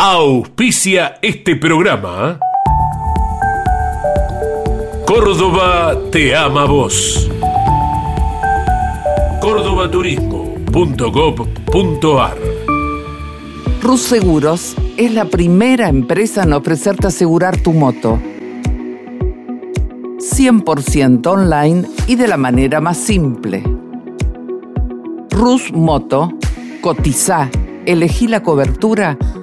Auspicia este programa. Córdoba te ama vos. cordobaturismo.gov.ar Rus Seguros es la primera empresa en ofrecerte asegurar tu moto. 100% online y de la manera más simple. Rus Moto, cotiza, elegí la cobertura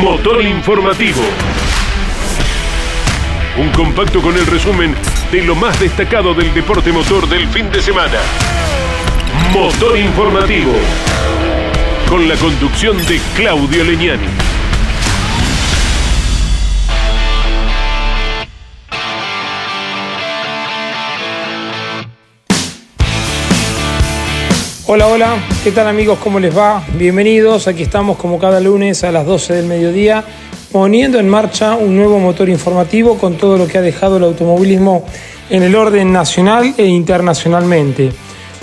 Motor Informativo. Un compacto con el resumen de lo más destacado del deporte motor del fin de semana. Motor Informativo. Con la conducción de Claudio Leñani. Hola, hola, ¿qué tal amigos? ¿Cómo les va? Bienvenidos, aquí estamos como cada lunes a las 12 del mediodía, poniendo en marcha un nuevo motor informativo con todo lo que ha dejado el automovilismo en el orden nacional e internacionalmente.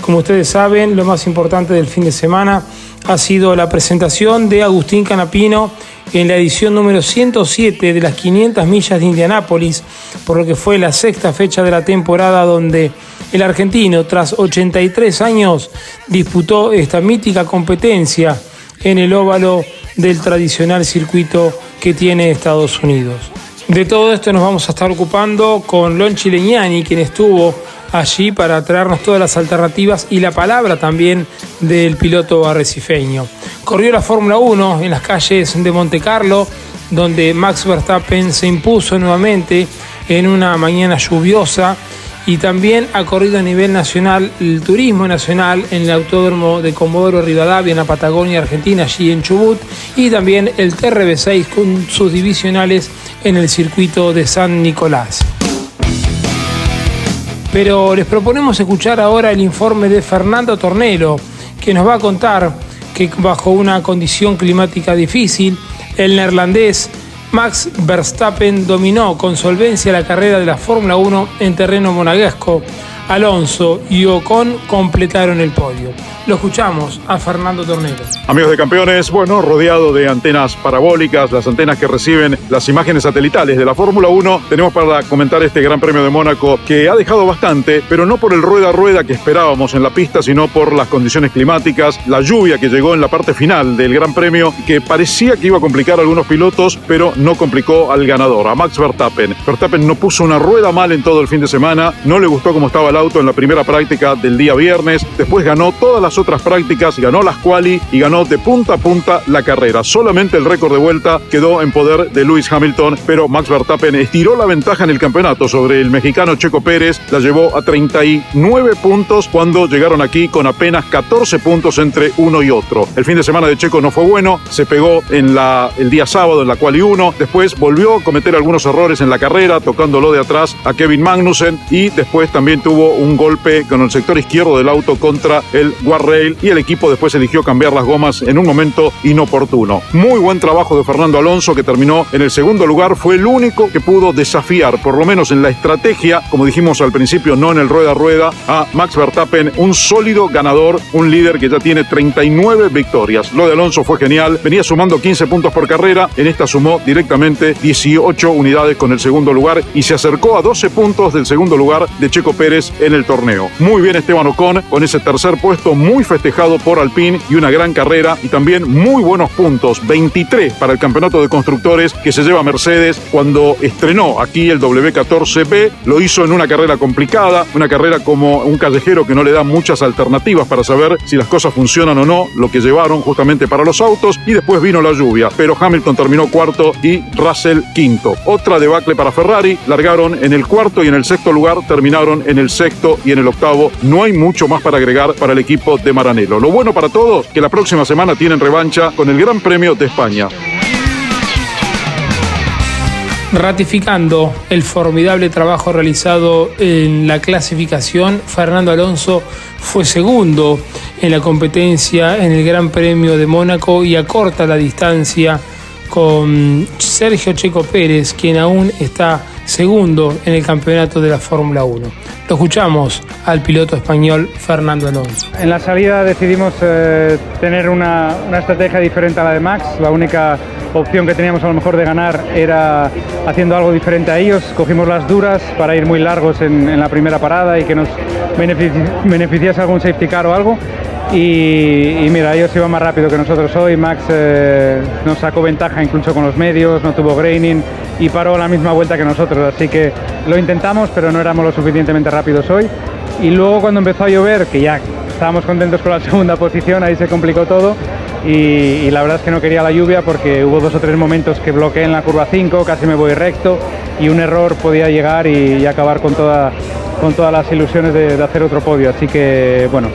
Como ustedes saben, lo más importante del fin de semana ha sido la presentación de Agustín Canapino en la edición número 107 de las 500 millas de Indianápolis, por lo que fue la sexta fecha de la temporada donde el argentino, tras 83 años, disputó esta mítica competencia en el óvalo del tradicional circuito que tiene Estados Unidos. De todo esto nos vamos a estar ocupando con Lon Chileñani, quien estuvo allí para traernos todas las alternativas y la palabra también del piloto arrecifeño. Corrió la Fórmula 1 en las calles de Monte Carlo, donde Max Verstappen se impuso nuevamente en una mañana lluviosa y también ha corrido a nivel nacional el turismo nacional en el Autódromo de Comodoro Rivadavia en la Patagonia Argentina, allí en Chubut, y también el TRB6 con sus divisionales en el circuito de San Nicolás. Pero les proponemos escuchar ahora el informe de Fernando Tornelo, que nos va a contar que bajo una condición climática difícil, el neerlandés Max Verstappen dominó con solvencia la carrera de la Fórmula 1 en terreno monaguesco. Alonso y Ocon completaron el podio. Lo escuchamos a Fernando Tornero. Amigos de campeones, bueno, rodeado de antenas parabólicas, las antenas que reciben las imágenes satelitales de la Fórmula 1, tenemos para comentar este Gran Premio de Mónaco que ha dejado bastante, pero no por el rueda a rueda que esperábamos en la pista, sino por las condiciones climáticas, la lluvia que llegó en la parte final del Gran Premio, que parecía que iba a complicar a algunos pilotos, pero no complicó al ganador, a Max Verstappen. Verstappen no puso una rueda mal en todo el fin de semana, no le gustó cómo estaba el auto en la primera práctica del día viernes, después ganó todas las otras prácticas, ganó las quali y ganó de punta a punta la carrera. Solamente el récord de vuelta quedó en poder de Lewis Hamilton, pero Max Verstappen estiró la ventaja en el campeonato sobre el mexicano Checo Pérez, la llevó a 39 puntos cuando llegaron aquí con apenas 14 puntos entre uno y otro. El fin de semana de Checo no fue bueno, se pegó en el día sábado en la quali 1, después volvió a cometer algunos errores en la carrera, tocándolo de atrás a Kevin Magnussen y después también tuvo un golpe con el sector izquierdo del auto contra el guardrail y el equipo después eligió cambiar las gomas en un momento inoportuno. Muy buen trabajo de Fernando Alonso que terminó en el segundo lugar, fue el único que pudo desafiar, por lo menos en la estrategia, como dijimos al principio, no en el rueda a rueda, a Max Verstappen, un sólido ganador, un líder que ya tiene 39 victorias. Lo de Alonso fue genial, venía sumando 15 puntos por carrera, en esta sumó directamente 18 unidades con el segundo lugar y se acercó a 12 puntos del segundo lugar de Checo Pérez en el torneo. Muy bien Esteban Ocon con ese tercer puesto muy festejado por Alpine y una gran carrera y también muy buenos puntos, 23 para el campeonato de constructores que se lleva Mercedes cuando estrenó aquí el W14B, lo hizo en una carrera complicada, una carrera como un callejero que no le da muchas alternativas para saber si las cosas funcionan o no, lo que llevaron justamente para los autos y después vino la lluvia, pero Hamilton terminó cuarto y Russell quinto. Otra debacle para Ferrari, largaron en el cuarto y en el sexto lugar terminaron en el sexto y en el octavo. No hay mucho más para agregar para el equipo de Maranello. Lo bueno para todos, que la próxima semana tienen revancha con el Gran Premio de España. Ratificando el formidable trabajo realizado en la clasificación, Fernando Alonso fue segundo en la competencia en el Gran Premio de Mónaco y acorta la distancia con Sergio Checo Pérez, quien aún está segundo en el campeonato de la Fórmula 1. Lo escuchamos al piloto español Fernando Alonso. En la salida decidimos eh, tener una, estrategia diferente a la de Max. La única opción que teníamos a lo mejor de ganar era haciendo algo diferente a ellos. Cogimos las duras para ir muy largos en, la primera parada y que nos beneficiase algún safety car o algo. Y, mira, ellos iban más rápido que nosotros hoy. Max eh, nos sacó ventaja incluso con los medios, no tuvo graining y paró la misma vuelta que nosotros. Así que lo intentamos, pero no éramos lo suficientemente rápidos hoy. Y luego cuando empezó a llover, que ya estábamos contentos con la segunda posición, ahí se complicó todo y, la verdad es que no quería la lluvia porque hubo dos o tres momentos que bloqueé en la curva 5, casi me voy recto y un error podía llegar y, acabar con, toda, con todas las ilusiones de, hacer otro podio. Así que bueno,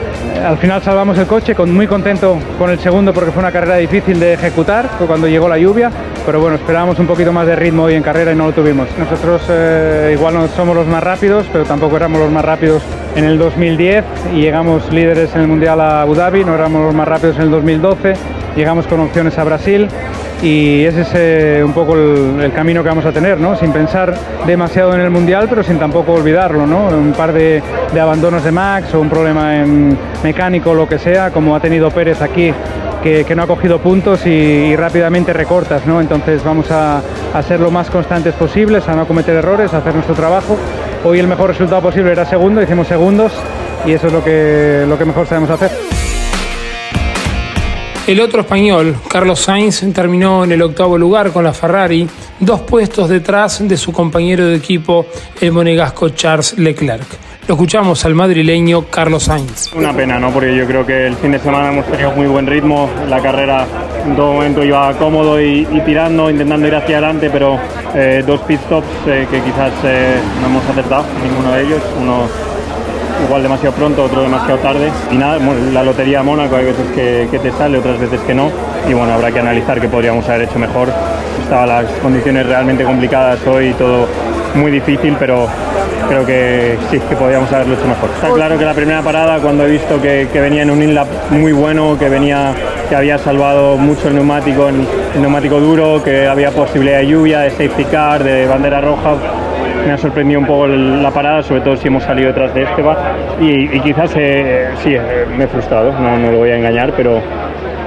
al final salvamos el coche, con, muy contento con el segundo porque fue una carrera difícil de ejecutar cuando llegó la lluvia, pero bueno, esperábamos un poquito más de ritmo hoy en carrera y no lo tuvimos. Nosotros eh, igual no somos los más rápidos, pero tampoco éramos los más rápidos en el 2010 y llegamos líderes en el Mundial a Abu Dhabi, no éramos los más rápidos en el 2012, llegamos con opciones a Brasil y ese es eh, un poco el, camino que vamos a tener, ¿no? sin pensar demasiado en el Mundial, pero sin tampoco olvidarlo. ¿no? Un par de, abandonos de Max o un problema en mecánico lo que sea, como ha tenido Pérez aquí, que, no ha cogido puntos y, rápidamente recortas. ¿no? Entonces vamos a, a, ser lo más constantes posibles, a no cometer errores, a hacer nuestro trabajo. Hoy el mejor resultado posible era segundo, hicimos segundos y eso es lo que, lo que mejor sabemos hacer. El otro español, Carlos Sainz, terminó en el octavo lugar con la Ferrari, dos puestos detrás de su compañero de equipo, el monegasco Charles Leclerc. Lo escuchamos al madrileño Carlos Sainz. Una pena, ¿no? Porque yo creo que el fin de semana hemos tenido muy buen ritmo. La carrera en todo momento iba cómodo y, tirando, intentando ir hacia adelante, pero eh, dos pit stops eh, que quizás eh, no hemos acertado, ninguno de ellos. Uno igual demasiado pronto, otro demasiado tarde. Y nada, la lotería Mónaco hay veces que, te sale, otras veces que no. Y bueno, habrá que analizar qué podríamos haber hecho mejor. Estaban las condiciones realmente complicadas hoy, todo muy difícil, pero creo que sí, que podríamos haberlo hecho mejor. Está claro que la primera parada, cuando he visto que, venía en un inlap muy bueno, que venía que había salvado mucho el neumático, el neumático duro, que había posibilidad de lluvia, de safety car, de bandera roja, me ha sorprendido un poco la parada, sobre todo si hemos salido detrás de Esteban. Y, y quizás eh, sí, eh, me he frustrado, no, no lo voy a engañar, pero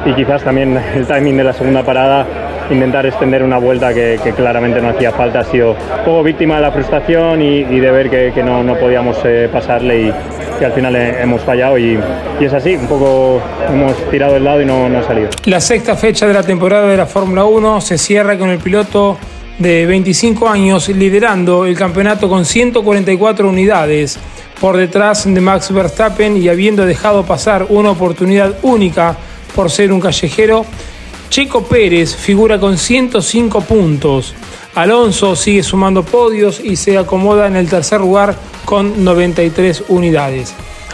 y quizás también el timing de la segunda parada intentar extender una vuelta que, claramente no hacía falta. Ha sido un poco víctima de la frustración y, de ver que, no, no, podíamos eh, pasarle y que al final hemos fallado y, y, es así, un poco hemos tirado el lado y no, no ha salido. La sexta fecha de la temporada de la Fórmula 1 se cierra con el piloto de 25 años liderando el campeonato con 144 unidades por detrás de Max Verstappen y habiendo dejado pasar una oportunidad única por ser un callejero, Checo Pérez figura con 105 puntos. Alonso sigue sumando podios y se acomoda en el tercer lugar con 93 unidades.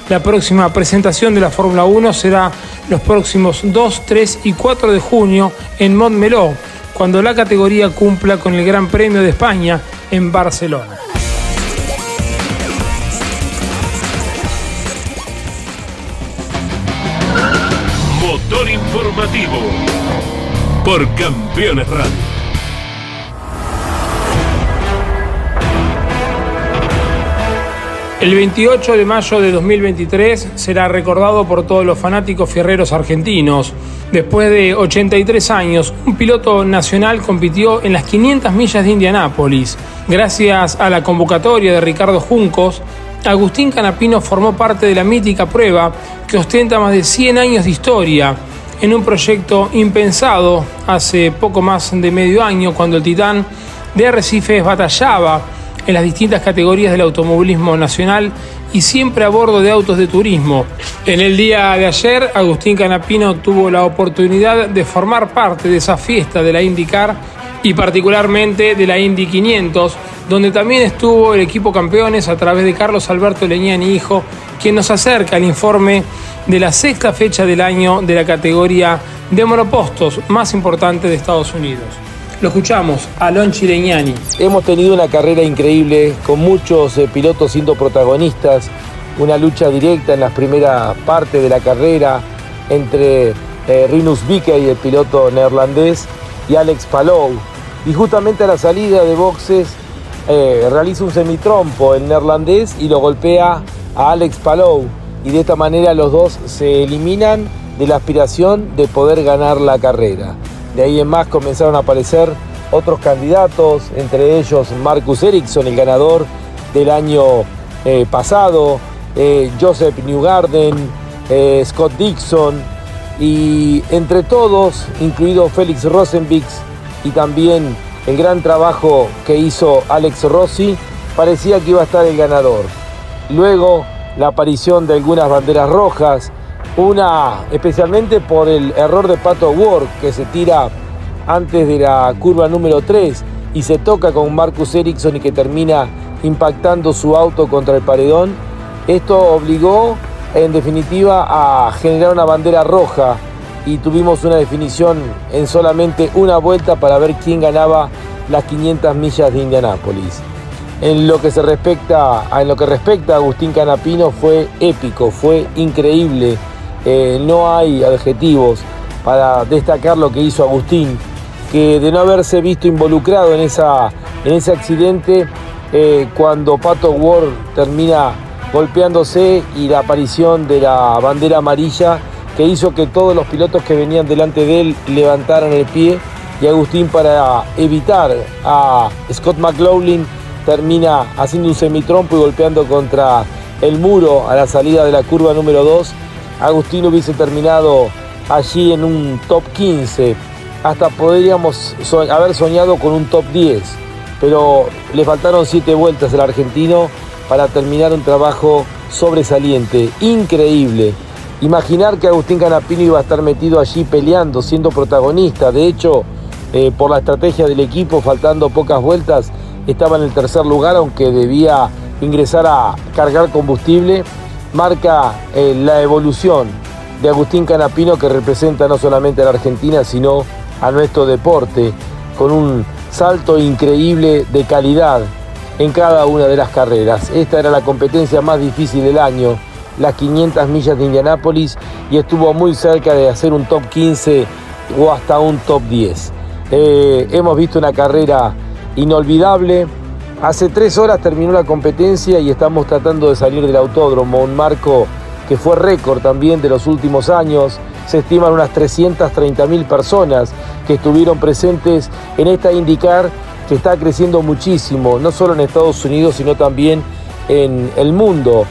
La próxima presentación de la Fórmula 1 será los próximos 2, 3 y 4 de junio en Montmeló, cuando la categoría cumpla con el Gran Premio de España en Barcelona. Motor informativo por Campeones Radio. El 28 de mayo de 2023 será recordado por todos los fanáticos fierreros argentinos. Después de 83 años, un piloto nacional compitió en las 500 millas de Indianápolis. Gracias a la convocatoria de Ricardo Juncos, Agustín Canapino formó parte de la mítica prueba que ostenta más de 100 años de historia en un proyecto impensado hace poco más de medio año cuando el Titán de Arrecifes batallaba en las distintas categorías del automovilismo nacional y siempre a bordo de autos de turismo. En el día de ayer, Agustín Canapino tuvo la oportunidad de formar parte de esa fiesta de la IndyCar y particularmente de la Indy 500, donde también estuvo el equipo campeones a través de Carlos Alberto Leñani Hijo, quien nos acerca el informe de la sexta fecha del año de la categoría de monopostos más importante de Estados Unidos. Lo escuchamos, Alon Chileñani. Hemos tenido una carrera increíble con muchos eh, pilotos siendo protagonistas, una lucha directa en las primeras partes de la carrera entre eh, Rinus Vique y el piloto neerlandés y Alex Palou. Y justamente a la salida de boxes eh, realiza un semitrompo el neerlandés y lo golpea a Alex Palou. Y de esta manera los dos se eliminan de la aspiración de poder ganar la carrera. De ahí en más comenzaron a aparecer otros candidatos, entre ellos Marcus Ericsson, el ganador del año eh, pasado, eh, Joseph Newgarden, Scott Dixon, y entre todos, incluido Félix Rosenbix y también el gran trabajo que hizo Alex Rossi, parecía que iba a estar el ganador. Luego, la aparición de algunas banderas rojas, una especialmente por el error de Pato Ward que se tira antes de la curva número 3 y se toca con Marcus Ericsson y que termina impactando su auto contra el paredón. Esto obligó en definitiva a generar una bandera roja y tuvimos una definición en solamente una vuelta para ver quién ganaba las 500 millas de Indianápolis. En lo que se respecta en lo que respecta a Agustín Canapino fue épico, fue increíble. Eh, no hay adjetivos para destacar lo que hizo Agustín, que de no haberse visto involucrado en, esa, en ese accidente, eh, cuando Pato Ward termina golpeándose y la aparición de la bandera amarilla que hizo que todos los pilotos que venían delante de él levantaran el pie y Agustín para evitar a Scott McLaughlin termina haciendo un semitrompo y golpeando contra el muro a la salida de la curva número 2. Agustín hubiese terminado allí en un top 15, hasta podríamos haber soñado con un top 10, pero le faltaron 7 vueltas al argentino para terminar un trabajo sobresaliente, increíble. Imaginar que Agustín Canapino iba a estar metido allí peleando, siendo protagonista. De hecho, eh, por la estrategia del equipo, faltando pocas vueltas, estaba en el tercer lugar, aunque debía ingresar a cargar combustible. Marca eh, la evolución de Agustín Canapino que representa no solamente a la Argentina, sino a nuestro deporte, con un salto increíble de calidad en cada una de las carreras. Esta era la competencia más difícil del año, las 500 millas de Indianápolis, y estuvo muy cerca de hacer un top 15 o hasta un top 10. Eh, hemos visto una carrera inolvidable. Hace tres horas terminó la competencia y estamos tratando de salir del autódromo, un marco que fue récord también de los últimos años. Se estiman unas 330 mil personas que estuvieron presentes en esta indicar que está creciendo muchísimo, no solo en Estados Unidos, sino también en el mundo.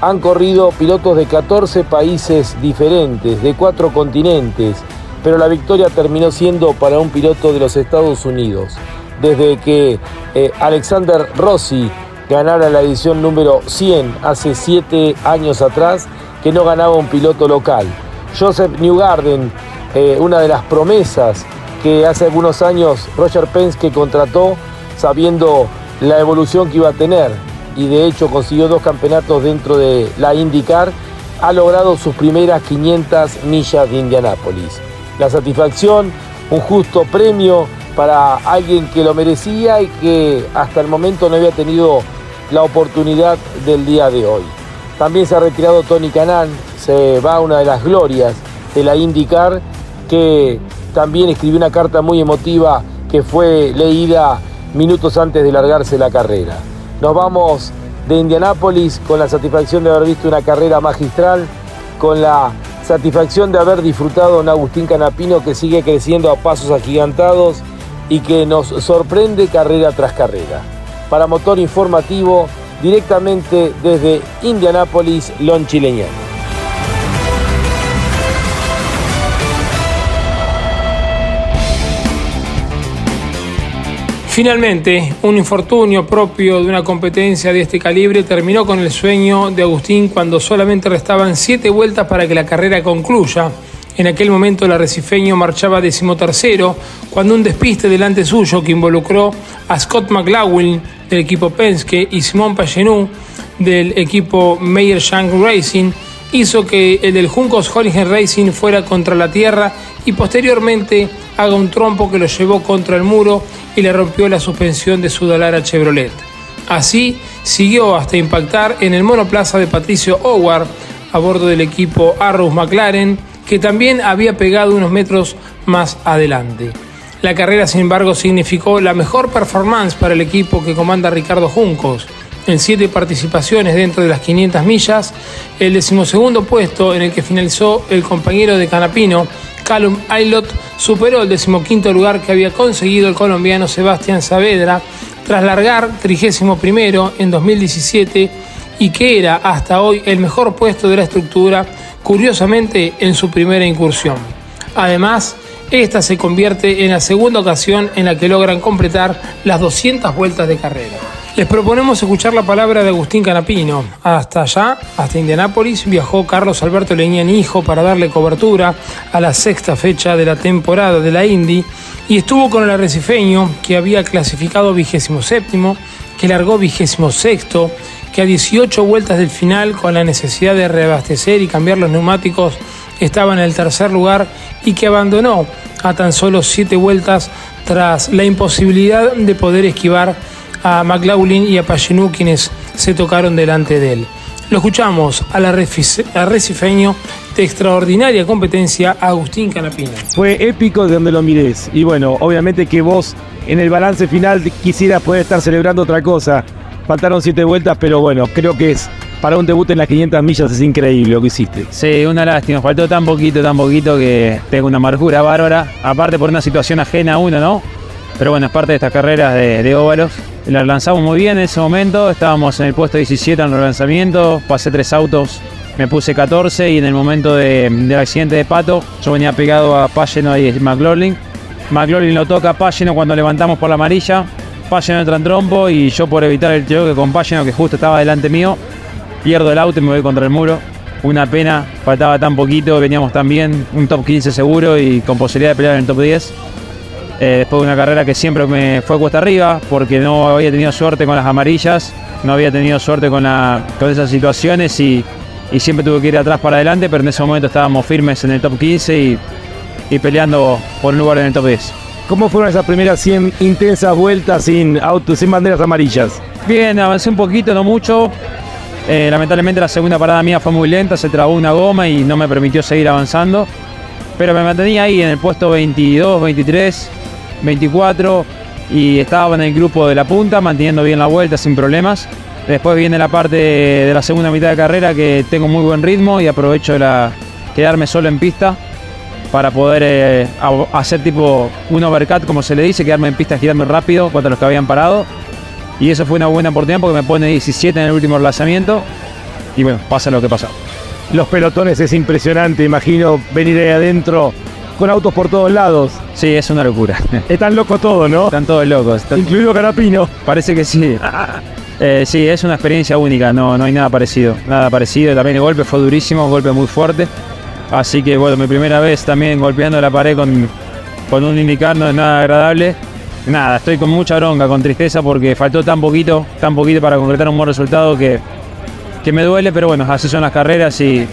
Han corrido pilotos de 14 países diferentes, de cuatro continentes, pero la victoria terminó siendo para un piloto de los Estados Unidos. Desde que eh, Alexander Rossi ganara la edición número 100 hace 7 años atrás, que no ganaba un piloto local. Joseph Newgarden, eh, una de las promesas que hace algunos años Roger Penske contrató sabiendo la evolución que iba a tener y de hecho consiguió dos campeonatos dentro de la IndyCar, ha logrado sus primeras 500 millas de Indianápolis. La satisfacción, un justo premio para alguien que lo merecía y que hasta el momento no había tenido la oportunidad del día de hoy. También se ha retirado Tony Canan, se va una de las glorias de la IndyCar que también escribió una carta muy emotiva que fue leída minutos antes de largarse la carrera. Nos vamos de Indianápolis con la satisfacción de haber visto una carrera magistral, con la satisfacción de haber disfrutado a un Agustín Canapino que sigue creciendo a pasos agigantados y que nos sorprende carrera tras carrera. Para motor informativo, directamente desde Indianápolis, Lon Chileñano. Finalmente, un infortunio propio de una competencia de este calibre terminó con el sueño de Agustín cuando solamente restaban siete vueltas para que la carrera concluya. En aquel momento el arrecifeño marchaba decimotercero cuando un despiste delante suyo que involucró a Scott McLaughlin del equipo Penske y Simón Pagenou del equipo Meyer Shank Racing hizo que el del Juncos Horingen Racing fuera contra la tierra y posteriormente haga un trompo que lo llevó contra el muro y le rompió la suspensión de su Dalara Chevrolet. Así siguió hasta impactar en el monoplaza de Patricio Howard a bordo del equipo Arrows McLaren, que también había pegado unos metros más adelante. La carrera, sin embargo, significó la mejor performance para el equipo que comanda Ricardo Juncos. En siete participaciones dentro de las 500 millas, el decimosegundo puesto en el que finalizó el compañero de Canapino, Callum Aylot, superó el decimoquinto lugar que había conseguido el colombiano Sebastián Saavedra tras largar 31 en 2017 y que era hasta hoy el mejor puesto de la estructura, curiosamente en su primera incursión. Además, esta se convierte en la segunda ocasión en la que logran completar las 200 vueltas de carrera. Les proponemos escuchar la palabra de Agustín Canapino. Hasta allá, hasta Indianápolis, viajó Carlos Alberto Leñán Hijo para darle cobertura a la sexta fecha de la temporada de la Indy y estuvo con el arrecifeño que había clasificado vigésimo séptimo, que largó vigésimo sexto, que a 18 vueltas del final con la necesidad de reabastecer y cambiar los neumáticos estaba en el tercer lugar y que abandonó a tan solo 7 vueltas tras la imposibilidad de poder esquivar a McLaughlin y a Pagenou quienes se tocaron delante de él. Lo escuchamos al arrecifeño de extraordinaria competencia Agustín Canapino. Fue épico de donde lo mires y bueno, obviamente que vos en el balance final quisieras poder estar celebrando otra cosa. Faltaron siete vueltas, pero bueno, creo que es para un debut en las 500 millas es increíble lo que hiciste. Sí, una lástima, faltó tan poquito, tan poquito que tengo una amargura bárbara, aparte por una situación ajena a uno, ¿no? Pero bueno, es parte de estas carreras de, de óvalos. La lanzamos muy bien en ese momento, estábamos en el puesto 17 en el lanzamiento, pasé tres autos, me puse 14 y en el momento del accidente de Pato, yo venía pegado a Pageno y McLaughlin. McLaughlin lo toca a Pageno cuando levantamos por la amarilla, Pageno entra en trompo y yo por evitar el choque con Pageno que justo estaba delante mío, pierdo el auto y me voy contra el muro. Una pena, faltaba tan poquito, veníamos tan bien, un top 15 seguro y con posibilidad de pelear en el top 10. Eh, después de una carrera que siempre me fue cuesta arriba porque no había tenido suerte con las amarillas, no había tenido suerte con, con esas situaciones y, siempre tuve que ir atrás para adelante, pero en ese momento estábamos firmes en el top 15 y, y peleando por un lugar en el top 10. ¿Cómo fueron esas primeras 100 intensas vueltas sin autos, sin banderas amarillas? Bien, avancé un poquito, no mucho. Eh, lamentablemente la segunda parada mía fue muy lenta, se trabó una goma y no me permitió seguir avanzando. Pero me mantenía ahí en el puesto 22, 23, 24 y estaba en el grupo de la punta, manteniendo bien la vuelta sin problemas. Después viene la parte de la segunda mitad de carrera que tengo muy buen ritmo y aprovecho de quedarme solo en pista para poder eh, hacer tipo un overcut, como se le dice, quedarme en pista, girarme rápido contra los que habían parado y eso fue una buena oportunidad porque me pone 17 en el último lanzamiento. Y bueno, pasa lo que pasa. Los pelotones es impresionante, imagino venir ahí adentro con autos por todos lados. Sí, es una locura. Están locos todos, ¿no? Están todos locos. Incluido Carapino. Parece que sí. Eh, sí, es una experiencia única, no, no hay nada parecido. Nada parecido. También el golpe fue durísimo, un golpe muy fuerte. Así que bueno, mi primera vez también golpeando la pared con, con un indicar no es nada agradable nada, estoy con mucha bronca, con tristeza porque faltó tan poquito, tan poquito para concretar un buen resultado que, que me duele, pero bueno, así son las carreras y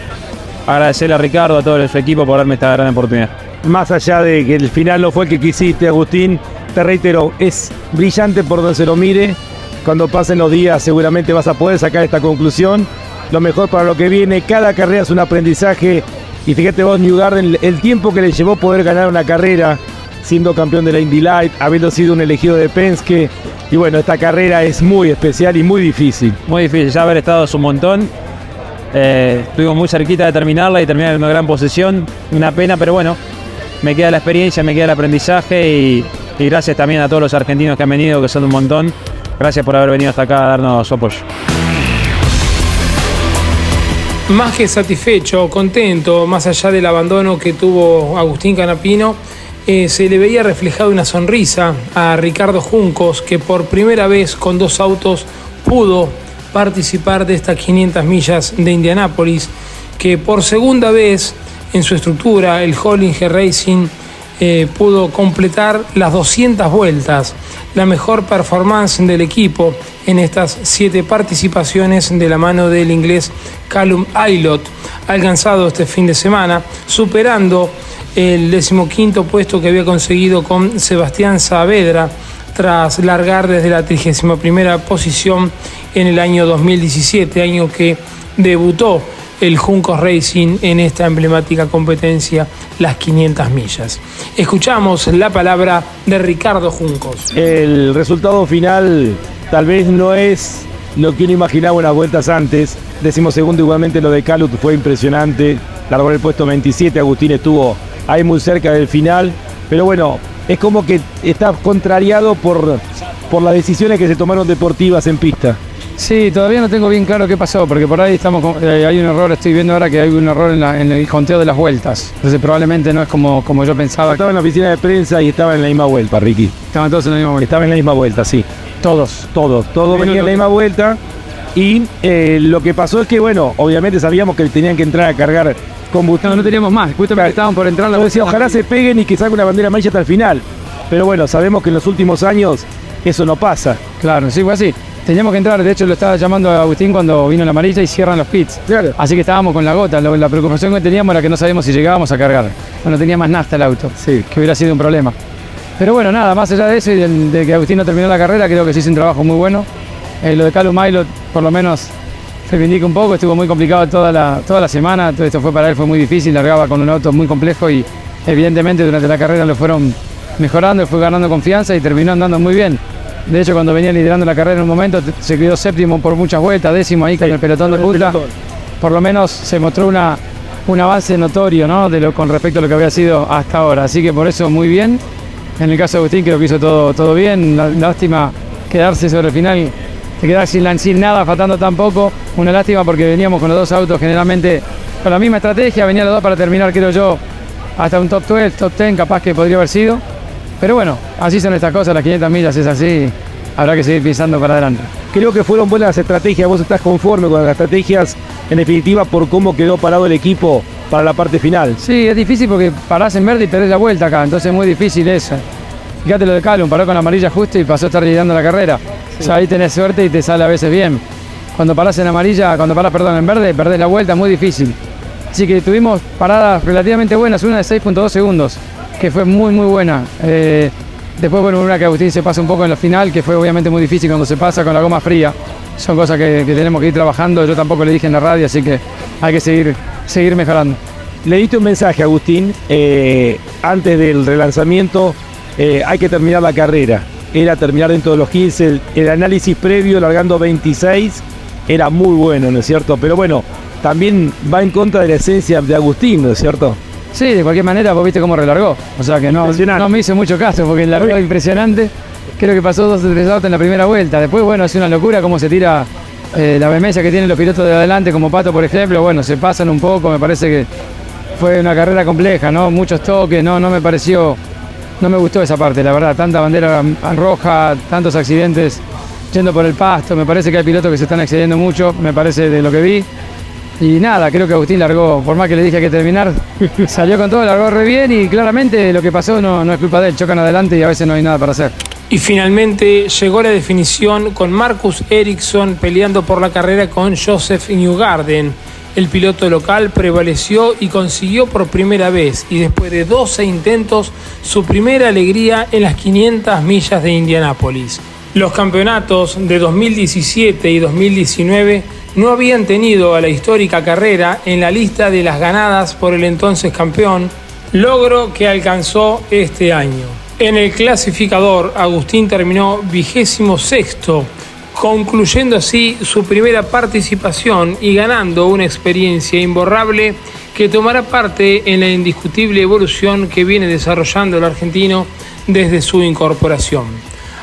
agradecerle a Ricardo, a todo el equipo por darme esta gran oportunidad. Más allá de que el final no fue el que quisiste, Agustín, te reitero, es brillante por donde se lo mire. Cuando pasen los días seguramente vas a poder sacar esta conclusión. Lo mejor para lo que viene, cada carrera es un aprendizaje. Y fíjate vos, New Garden, el tiempo que le llevó poder ganar una carrera, siendo campeón de la Indy Light, habiendo sido un elegido de Penske. Y bueno, esta carrera es muy especial y muy difícil. Muy difícil, ya haber estado es un montón. Eh, estuvimos muy cerquita de terminarla y terminar en una gran posición. Una pena, pero bueno, me queda la experiencia, me queda el aprendizaje y, gracias también a todos los argentinos que han venido, que son un montón. Gracias por haber venido hasta acá a darnos su apoyo. Más que satisfecho, contento, más allá del abandono que tuvo Agustín Canapino, eh, se le veía reflejada una sonrisa a Ricardo Juncos, que por primera vez con dos autos pudo participar de estas 500 millas de Indianápolis, que por segunda vez en su estructura, el Hollinger Racing eh, pudo completar las 200 vueltas, la mejor performance del equipo en estas siete participaciones de la mano del inglés Callum Aylott, alcanzado este fin de semana, superando el decimoquinto puesto que había conseguido con Sebastián Saavedra tras largar desde la 31 posición en el año 2017, año que debutó el Juncos Racing en esta emblemática competencia, las 500 millas. Escuchamos la palabra de Ricardo Juncos. El resultado final tal vez no es lo que uno imaginaba unas vueltas antes. Decimos segundo igualmente lo de Calut fue impresionante. Largó el puesto 27, Agustín estuvo ahí muy cerca del final. Pero bueno, es como que está contrariado por, por las decisiones que se tomaron deportivas en pista. Sí, todavía no tengo bien claro qué pasó, porque por ahí estamos eh, hay un error, estoy viendo ahora que hay un error en, el conteo de las vueltas. Entonces probablemente no es como, como yo pensaba. Estaba en la oficina de prensa y estaba en la misma vuelta, Ricky. Estaban todos en la misma vuelta. Estaba en la misma vuelta, sí. Todos. Todos, todos venían en la misma vuelta. Y eh, lo que pasó es que, bueno, obviamente sabíamos que tenían que entrar a cargar combustible. No, no teníamos más, justamente estaban por entrar la decía, ojalá se peguen y que salga una bandera amarilla hasta el final. Pero bueno, sabemos que en los últimos años eso no pasa. Claro, sí, fue así. Teníamos que entrar, de hecho lo estaba llamando a Agustín cuando vino la amarilla y cierran los pits. Claro. Así que estábamos con la gota. La preocupación que teníamos era que no sabíamos si llegábamos a cargar. No tenía más nafta el auto. Sí. Que hubiera sido un problema. Pero bueno, nada, más allá de eso y de, que Agustín no terminó la carrera, creo que se hizo un trabajo muy bueno. Eh, lo de Calum Milo, por lo menos, se reivindica un poco. Estuvo muy complicado toda la, toda la semana. Todo esto fue para él, fue muy difícil. Largaba con un auto muy complejo y evidentemente durante la carrera lo fueron mejorando, fue ganando confianza y terminó andando muy bien. De hecho, cuando venía liderando la carrera en un momento, se quedó séptimo por muchas vueltas, décimo ahí con el pelotón de punta. Por lo menos se mostró una, un avance notorio ¿no? de lo, con respecto a lo que había sido hasta ahora. Así que por eso muy bien. En el caso de Agustín creo que hizo todo, todo bien. lástima quedarse sobre el final, se quedar sin, sin nada, faltando tan poco. Una lástima porque veníamos con los dos autos generalmente con la misma estrategia. Venían los dos para terminar, creo yo, hasta un top 12, top 10 capaz que podría haber sido. Pero bueno, así son estas cosas, las 500 millas es así, habrá que seguir pensando para adelante. Creo que fueron buenas estrategias, vos estás conforme con las estrategias, en definitiva, por cómo quedó parado el equipo para la parte final. Sí, es difícil porque parás en verde y perdés la vuelta acá, entonces es muy difícil eso. Fíjate lo de Calum, paró con la amarilla justo y pasó a estar liderando la carrera. O sea, ahí tenés suerte y te sale a veces bien. Cuando parás en amarilla, cuando parás, perdón, en verde, perdés la vuelta, es muy difícil. Así que tuvimos paradas relativamente buenas, una de 6.2 segundos que fue muy, muy buena. Eh, después, bueno, una que Agustín se pasa un poco en la final, que fue obviamente muy difícil cuando se pasa con la goma fría. Son cosas que, tenemos que ir trabajando. Yo tampoco le dije en la radio, así que hay que seguir, seguir mejorando. Le diste un mensaje, Agustín, eh, antes del relanzamiento, eh, hay que terminar la carrera. Era terminar dentro de los 15. El, análisis previo, largando 26, era muy bueno, ¿no es cierto? Pero bueno, también va en contra de la esencia de Agustín, ¿no es cierto? Sí, de cualquier manera, vos viste cómo relargó. O sea que no, no me hizo mucho caso porque largó impresionante. Creo que pasó dos o tres autos en la primera vuelta. Después, bueno, es una locura cómo se tira eh, la vehemencia que tienen los pilotos de adelante, como Pato, por ejemplo. Bueno, se pasan un poco, me parece que fue una carrera compleja, ¿no? Muchos toques, no, no me pareció, no me gustó esa parte, la verdad. Tanta bandera roja, tantos accidentes yendo por el pasto. Me parece que hay pilotos que se están excediendo mucho, me parece de lo que vi. Y nada, creo que Agustín largó, por más que le dije que terminar, salió con todo, largó re bien y claramente lo que pasó no, no es culpa de él, chocan adelante y a veces no hay nada para hacer. Y finalmente llegó la definición con Marcus Ericsson peleando por la carrera con Joseph Newgarden. El piloto local prevaleció y consiguió por primera vez y después de 12 intentos su primera alegría en las 500 millas de Indianápolis. Los campeonatos de 2017 y 2019 no habían tenido a la histórica carrera en la lista de las ganadas por el entonces campeón, logro que alcanzó este año. En el clasificador, Agustín terminó vigésimo sexto, concluyendo así su primera participación y ganando una experiencia imborrable que tomará parte en la indiscutible evolución que viene desarrollando el argentino desde su incorporación.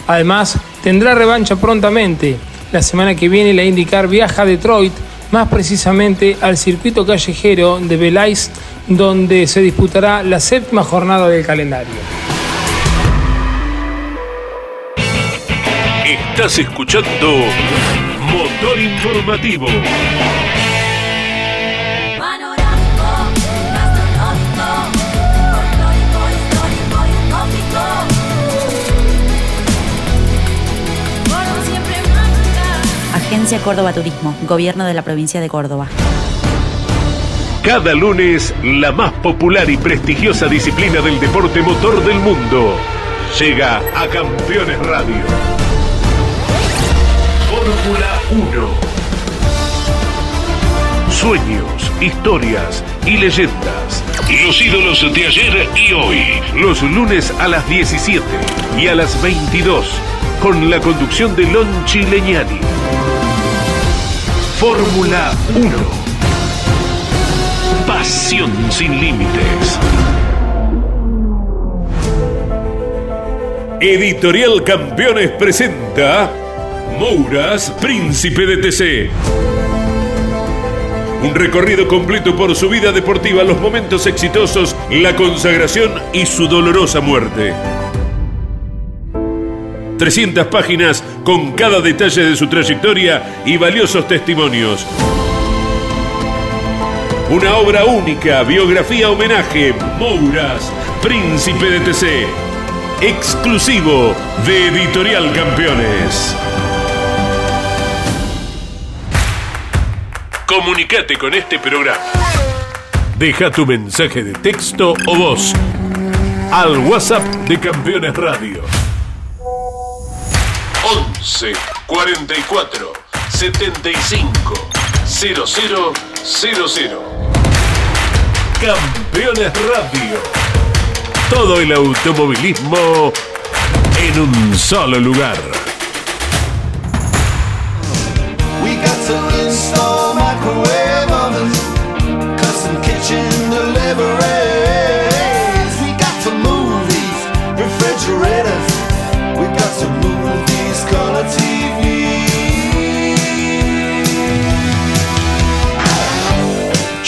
Además, tendrá revancha prontamente la semana que viene la IndyCar viaja a Detroit, más precisamente al circuito callejero de Belize, donde se disputará la séptima jornada del calendario. Estás escuchando Motor Informativo. Auspicia Córdoba Turismo, Gobierno de la Provincia de Córdoba. Cada lunes, la más popular y prestigiosa disciplina del deporte motor del mundo llega a Campeones Radio. Fórmula 1 sueños, historias y leyendas. Los ídolos de ayer y hoy. Los lunes a las 17 y a las 22 con la conducción de Lon Chileñani. Fórmula 1. Pasión sin límites. Editorial Campeones presenta Mouras, Príncipe de TC. Un recorrido completo por su vida deportiva, los momentos exitosos, la consagración y su dolorosa muerte. 300 páginas con cada detalle de su trayectoria y valiosos testimonios. Una obra única, biografía homenaje, Mouras, Príncipe de TC. Exclusivo de Editorial Campeones. Comunicate con este programa. Deja tu mensaje de texto o voz al WhatsApp de Campeones Radio. 11 44 75 0000. Campeones Radio. Todo el automovilismo en un solo lugar.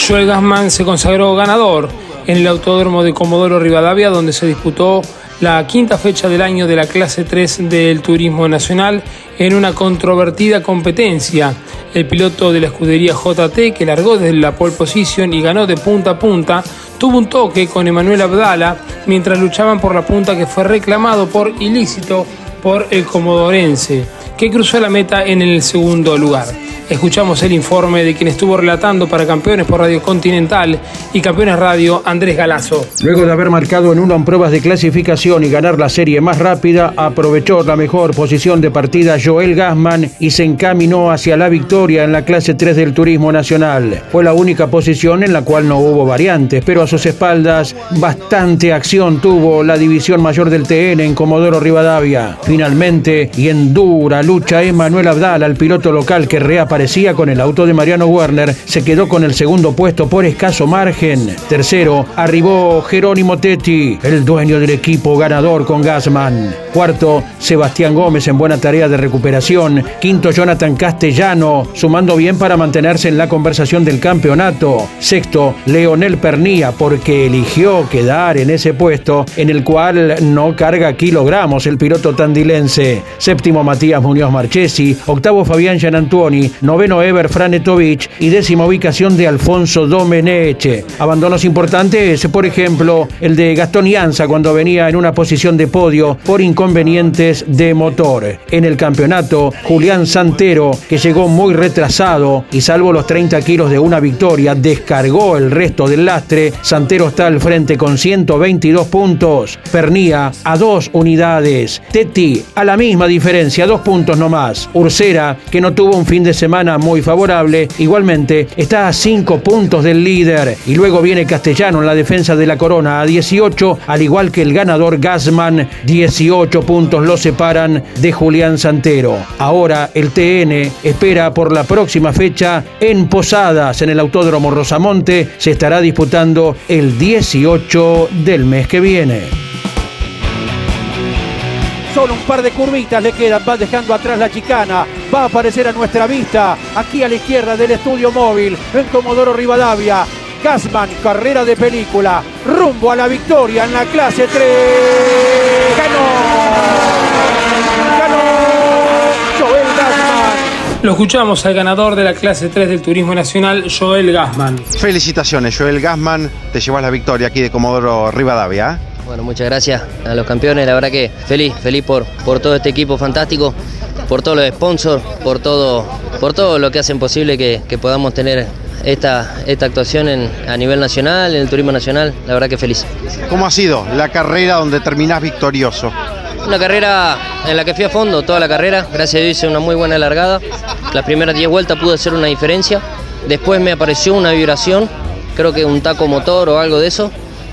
Joel Gassman se consagró ganador en el Autódromo de Comodoro Rivadavia, donde se disputó la quinta fecha del año de la clase 3 del Turismo Nacional en una controvertida competencia. El piloto de la escudería JT, que largó desde la pole position y ganó de punta a punta, tuvo un toque con Emanuel Abdala mientras luchaban por la punta que fue reclamado por ilícito por el comodorense, que cruzó la meta en el segundo lugar. Escuchamos el informe de quien estuvo relatando para Campeones por Radio Continental y Campeones Radio, Andrés Galazo. Luego de haber marcado en uno en pruebas de clasificación y ganar la serie más rápida, aprovechó la mejor posición de partida Joel Gassman y se encaminó hacia la victoria en la clase 3 del Turismo Nacional. Fue la única posición en la cual no hubo variantes, pero a sus espaldas bastante acción tuvo la división mayor del TN en Comodoro Rivadavia. Finalmente, y en dura lucha, Emanuel Abdal, al piloto local que reapareció parecía con el auto de Mariano Werner, se quedó con el segundo puesto por escaso margen. Tercero, arribó Jerónimo Tetti, el dueño del equipo ganador con Gasman. Cuarto, Sebastián Gómez en buena tarea de recuperación. Quinto, Jonathan Castellano, sumando bien para mantenerse en la conversación del campeonato. Sexto, Leonel Pernía, porque eligió quedar en ese puesto en el cual no carga kilogramos el piloto tandilense. Séptimo, Matías Muñoz Marchesi. Octavo, Fabián Gianantuoni noveno Ever Franetovich y décima ubicación de Alfonso Domeneche. Abandonos importantes, por ejemplo, el de Gastón Ianza cuando venía en una posición de podio por inconvenientes de motor. En el campeonato, Julián Santero, que llegó muy retrasado y salvo los 30 kilos de una victoria, descargó el resto del lastre. Santero está al frente con 122 puntos. Pernía a dos unidades. Teti a la misma diferencia, dos puntos nomás. Ursera, que no tuvo un fin de semana muy favorable. Igualmente está a 5 puntos del líder. Y luego viene Castellano en la defensa de la corona a 18, al igual que el ganador Gasman. 18 puntos lo separan de Julián Santero. Ahora el TN espera por la próxima fecha en Posadas, en el Autódromo Rosamonte. Se estará disputando el 18 del mes que viene. Solo un par de curvitas le quedan, va dejando atrás la chicana, va a aparecer a nuestra vista, aquí a la izquierda del estudio móvil, en Comodoro Rivadavia. Gasman, carrera de película, rumbo a la victoria en la clase 3. ¡Ganó! ¡Ganó! Joel Gasman. Lo escuchamos al ganador de la clase 3 del Turismo Nacional, Joel Gasman. Felicitaciones, Joel Gasman, te llevas la victoria aquí de Comodoro Rivadavia. Bueno, muchas gracias a los campeones, la verdad que feliz, feliz por, por todo este equipo fantástico por todos los sponsors, por todo, por todo lo que hacen posible que, que podamos tener esta, esta actuación en, a nivel nacional, en el turismo nacional. La verdad que feliz. ¿Cómo ha sido la carrera donde terminás victorioso? Una carrera en la que fui a fondo toda la carrera, gracias a Dios hice una muy buena largada. Las primeras 10 vueltas pude hacer una diferencia. Después me apareció una vibración, creo que un taco motor o algo de eso,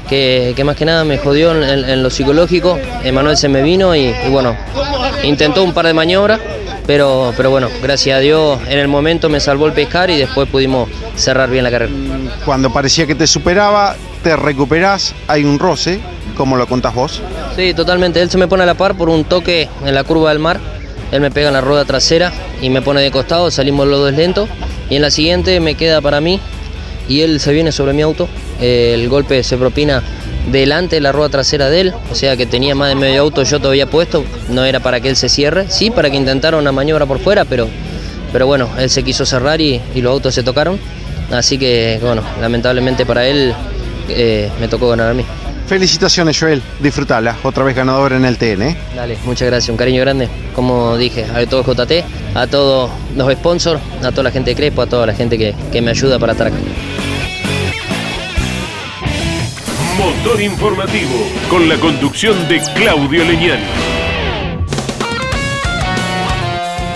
que, que más que nada me jodió en, en- en lo psicológico. Emanuel se me vino y, y bueno, intentó un par de maniobras, pero, pero bueno, gracias a Dios en el momento me salvó el pescar y después pudimos cerrar bien la carrera. Cuando parecía que te superaba, te recuperás, hay un roce, ¿cómo lo contás vos? Sí, totalmente. Él se me pone a la par por un toque en la curva del mar. Él me pega en la rueda trasera y me pone de costado, salimos los dos lentos. Y en la siguiente me queda para mí y él se viene sobre mi auto. El golpe se propina delante de la rueda trasera de él, o sea que tenía más de medio auto yo todavía puesto. No era para que él se cierre, sí, para que intentara una maniobra por fuera, pero, pero bueno, él se quiso cerrar y, y los autos se tocaron. Así que, bueno, lamentablemente para él eh, me tocó ganar a mí. Felicitaciones, Joel. Disfrutala. Otra vez ganador en el TN. ¿eh? Dale, muchas gracias, un cariño grande. Como dije, a todo JT, a todos los sponsors, a toda la gente de Crespo, a toda la gente que, que me ayuda para estar acá. Motor Informativo, con la conducción de Claudio Leñani.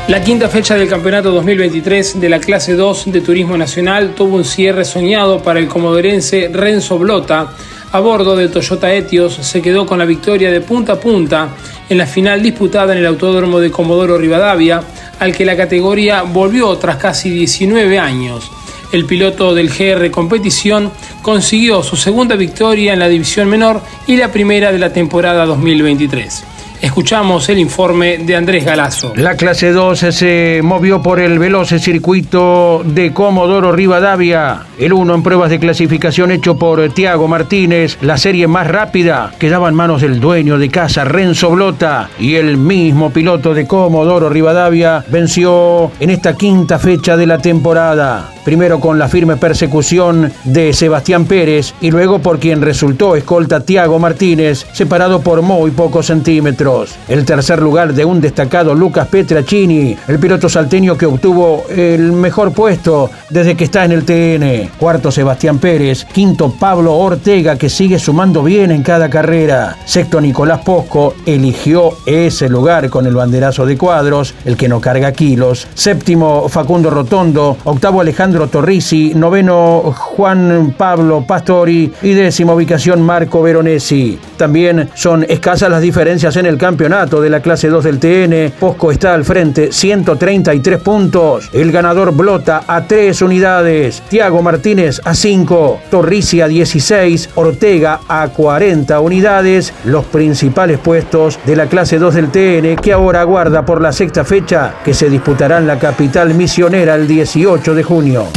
La quinta fecha del campeonato 2023 de la clase 2 de Turismo Nacional tuvo un cierre soñado para el comodorense Renzo Blota. A bordo de Toyota Etios se quedó con la victoria de punta a punta en la final disputada en el Autódromo de Comodoro Rivadavia, al que la categoría volvió tras casi 19 años. El piloto del GR Competición consiguió su segunda victoria en la división menor y la primera de la temporada 2023. Escuchamos el informe de Andrés Galazo. La clase 2 se movió por el veloz circuito de Comodoro Rivadavia. El 1 en pruebas de clasificación hecho por Tiago Martínez. La serie más rápida quedaba en manos del dueño de casa, Renzo Blota. Y el mismo piloto de Comodoro Rivadavia venció en esta quinta fecha de la temporada. Primero con la firme persecución de Sebastián Pérez y luego por quien resultó escolta Tiago Martínez, separado por muy pocos centímetros. El tercer lugar de un destacado Lucas Petracini, el piloto salteño que obtuvo el mejor puesto desde que está en el TN. Cuarto Sebastián Pérez, quinto Pablo Ortega que sigue sumando bien en cada carrera. Sexto Nicolás Posco eligió ese lugar con el banderazo de cuadros, el que no carga kilos. Séptimo Facundo Rotondo, octavo Alejandro Torrisi, noveno Juan Pablo Pastori y décima ubicación Marco Veronesi. También son escasas las diferencias en el campeonato de la clase 2 del TN. Posco está al frente, 133 puntos. El ganador Blota a 3 unidades. Tiago Martínez a 5. Torrisi a 16. Ortega a 40 unidades. Los principales puestos de la clase 2 del TN que ahora aguarda por la sexta fecha que se disputará en la capital misionera el 18 de junio.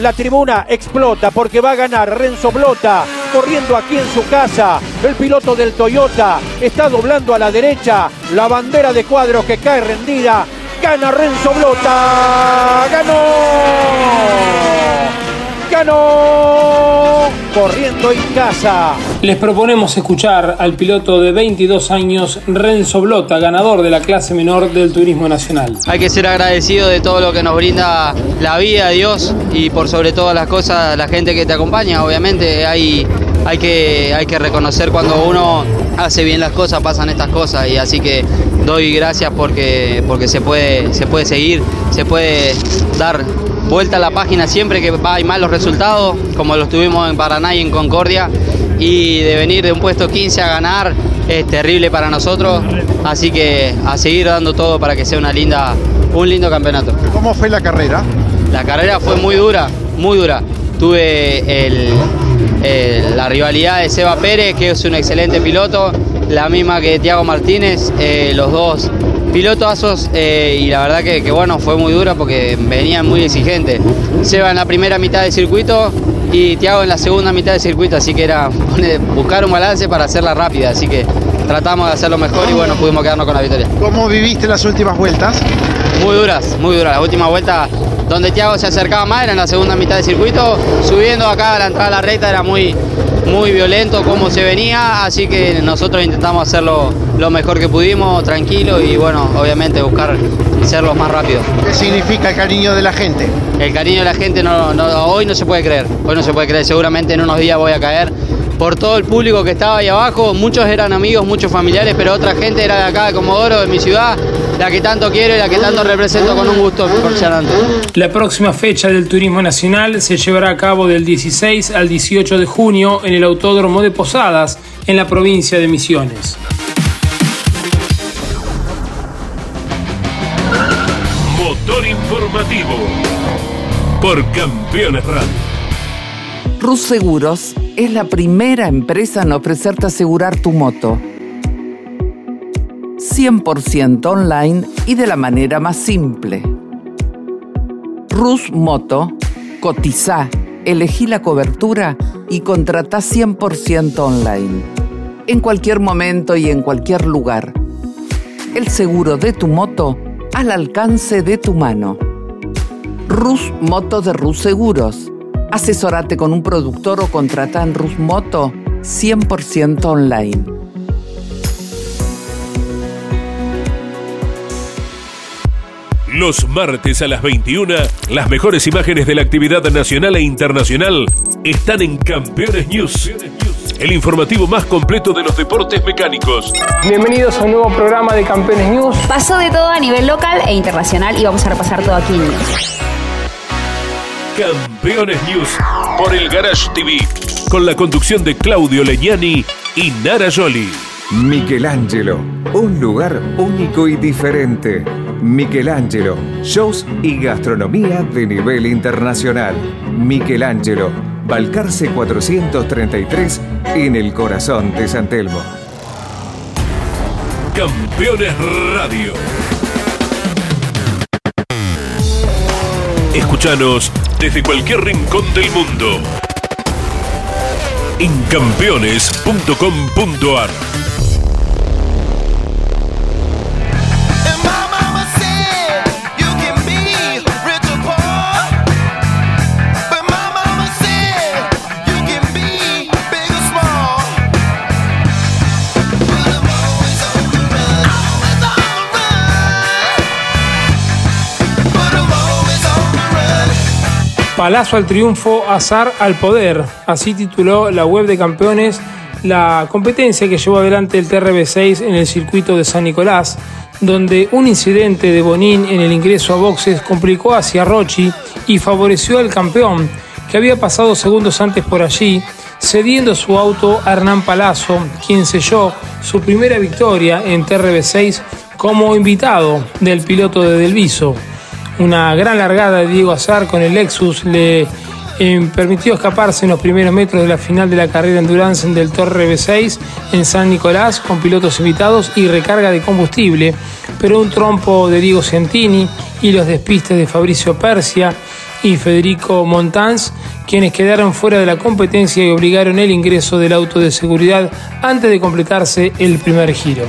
La tribuna explota porque va a ganar Renzo Blota, corriendo aquí en su casa. El piloto del Toyota está doblando a la derecha. La bandera de cuadros que cae rendida. Gana Renzo Blota. Ganó. Ganó. Corriendo en casa. Les proponemos escuchar al piloto de 22 años, Renzo Blota, ganador de la clase menor del Turismo Nacional. Hay que ser agradecido de todo lo que nos brinda la vida, Dios y por sobre todas las cosas la gente que te acompaña. Obviamente hay, hay, que, hay que reconocer cuando uno hace bien las cosas, pasan estas cosas y así que doy gracias porque, porque se, puede, se puede seguir, se puede dar vuelta a la página siempre que hay malos resultados, como los tuvimos en Paraná y en Concordia, y de venir de un puesto 15 a ganar es terrible para nosotros, así que a seguir dando todo para que sea una linda, un lindo campeonato. ¿Cómo fue la carrera? La carrera fue muy dura, muy dura. Tuve el- el- la rivalidad de Seba Pérez, que es un excelente piloto, la misma que Tiago Martínez, eh, los dos pilotazos eh, y la verdad que, que, bueno, fue muy dura porque venían muy exigentes. Seba en la primera mitad del circuito y Tiago en la segunda mitad del circuito, así que era buscar un balance para hacerla rápida, así que tratamos de hacerlo mejor y bueno, pudimos quedarnos con la victoria. ¿Cómo viviste las últimas vueltas? Muy duras, muy duras. La última vuelta donde Tiago se acercaba más era en la segunda mitad del circuito. Subiendo acá a la entrada a la recta era muy, muy violento como se venía, así que nosotros intentamos hacerlo lo mejor que pudimos, tranquilo y bueno, obviamente buscar ser los más rápidos. ¿Qué significa el cariño de la gente? El cariño de la gente no, no, hoy no se puede creer, hoy no se puede creer, seguramente en unos días voy a caer por todo el público que estaba ahí abajo, muchos eran amigos, muchos familiares, pero otra gente era de acá de Comodoro, de mi ciudad, la que tanto quiero y la que tanto represento con un gusto impresionante. La próxima fecha del Turismo Nacional se llevará a cabo del 16 al 18 de junio en el Autódromo de Posadas, en la provincia de Misiones. Motor informativo por Campeones Radio. Rus Seguros es la primera empresa en ofrecerte asegurar tu moto. 100% online y de la manera más simple. Rus Moto, cotiza, elegí la cobertura y contrata 100% online. En cualquier momento y en cualquier lugar. El seguro de tu moto al alcance de tu mano. Rus Moto de Rus Seguros. Asesorate con un productor o contrata en Rus Moto 100% online. Los martes a las 21, las mejores imágenes de la actividad nacional e internacional están en Campeones News. El informativo más completo de los deportes mecánicos. Bienvenidos a un nuevo programa de Campeones News. Pasó de todo a nivel local e internacional y vamos a repasar todo aquí en News. Campeones News por el Garage TV, con la conducción de Claudio Legnani y Nara Joli. Michelangelo, un lugar único y diferente. Michelangelo, shows y gastronomía de nivel internacional. Michelangelo, Balcarce 433 en el corazón de San Telmo. Campeones Radio. Escúchanos desde cualquier rincón del mundo. En campeones.com.ar. Palazo al triunfo, azar al poder. Así tituló la web de campeones la competencia que llevó adelante el TRB6 en el circuito de San Nicolás, donde un incidente de Bonín en el ingreso a boxes complicó hacia Rochi y favoreció al campeón, que había pasado segundos antes por allí, cediendo su auto a Hernán Palazzo, quien selló su primera victoria en TRB6 como invitado del piloto de Delviso. Una gran largada de Diego Azar con el Lexus le eh, permitió escaparse en los primeros metros de la final de la carrera Endurance del Torre B6 en San Nicolás con pilotos invitados y recarga de combustible, pero un trompo de Diego Cientini y los despistes de Fabricio Persia y Federico Montans, quienes quedaron fuera de la competencia y obligaron el ingreso del auto de seguridad antes de completarse el primer giro.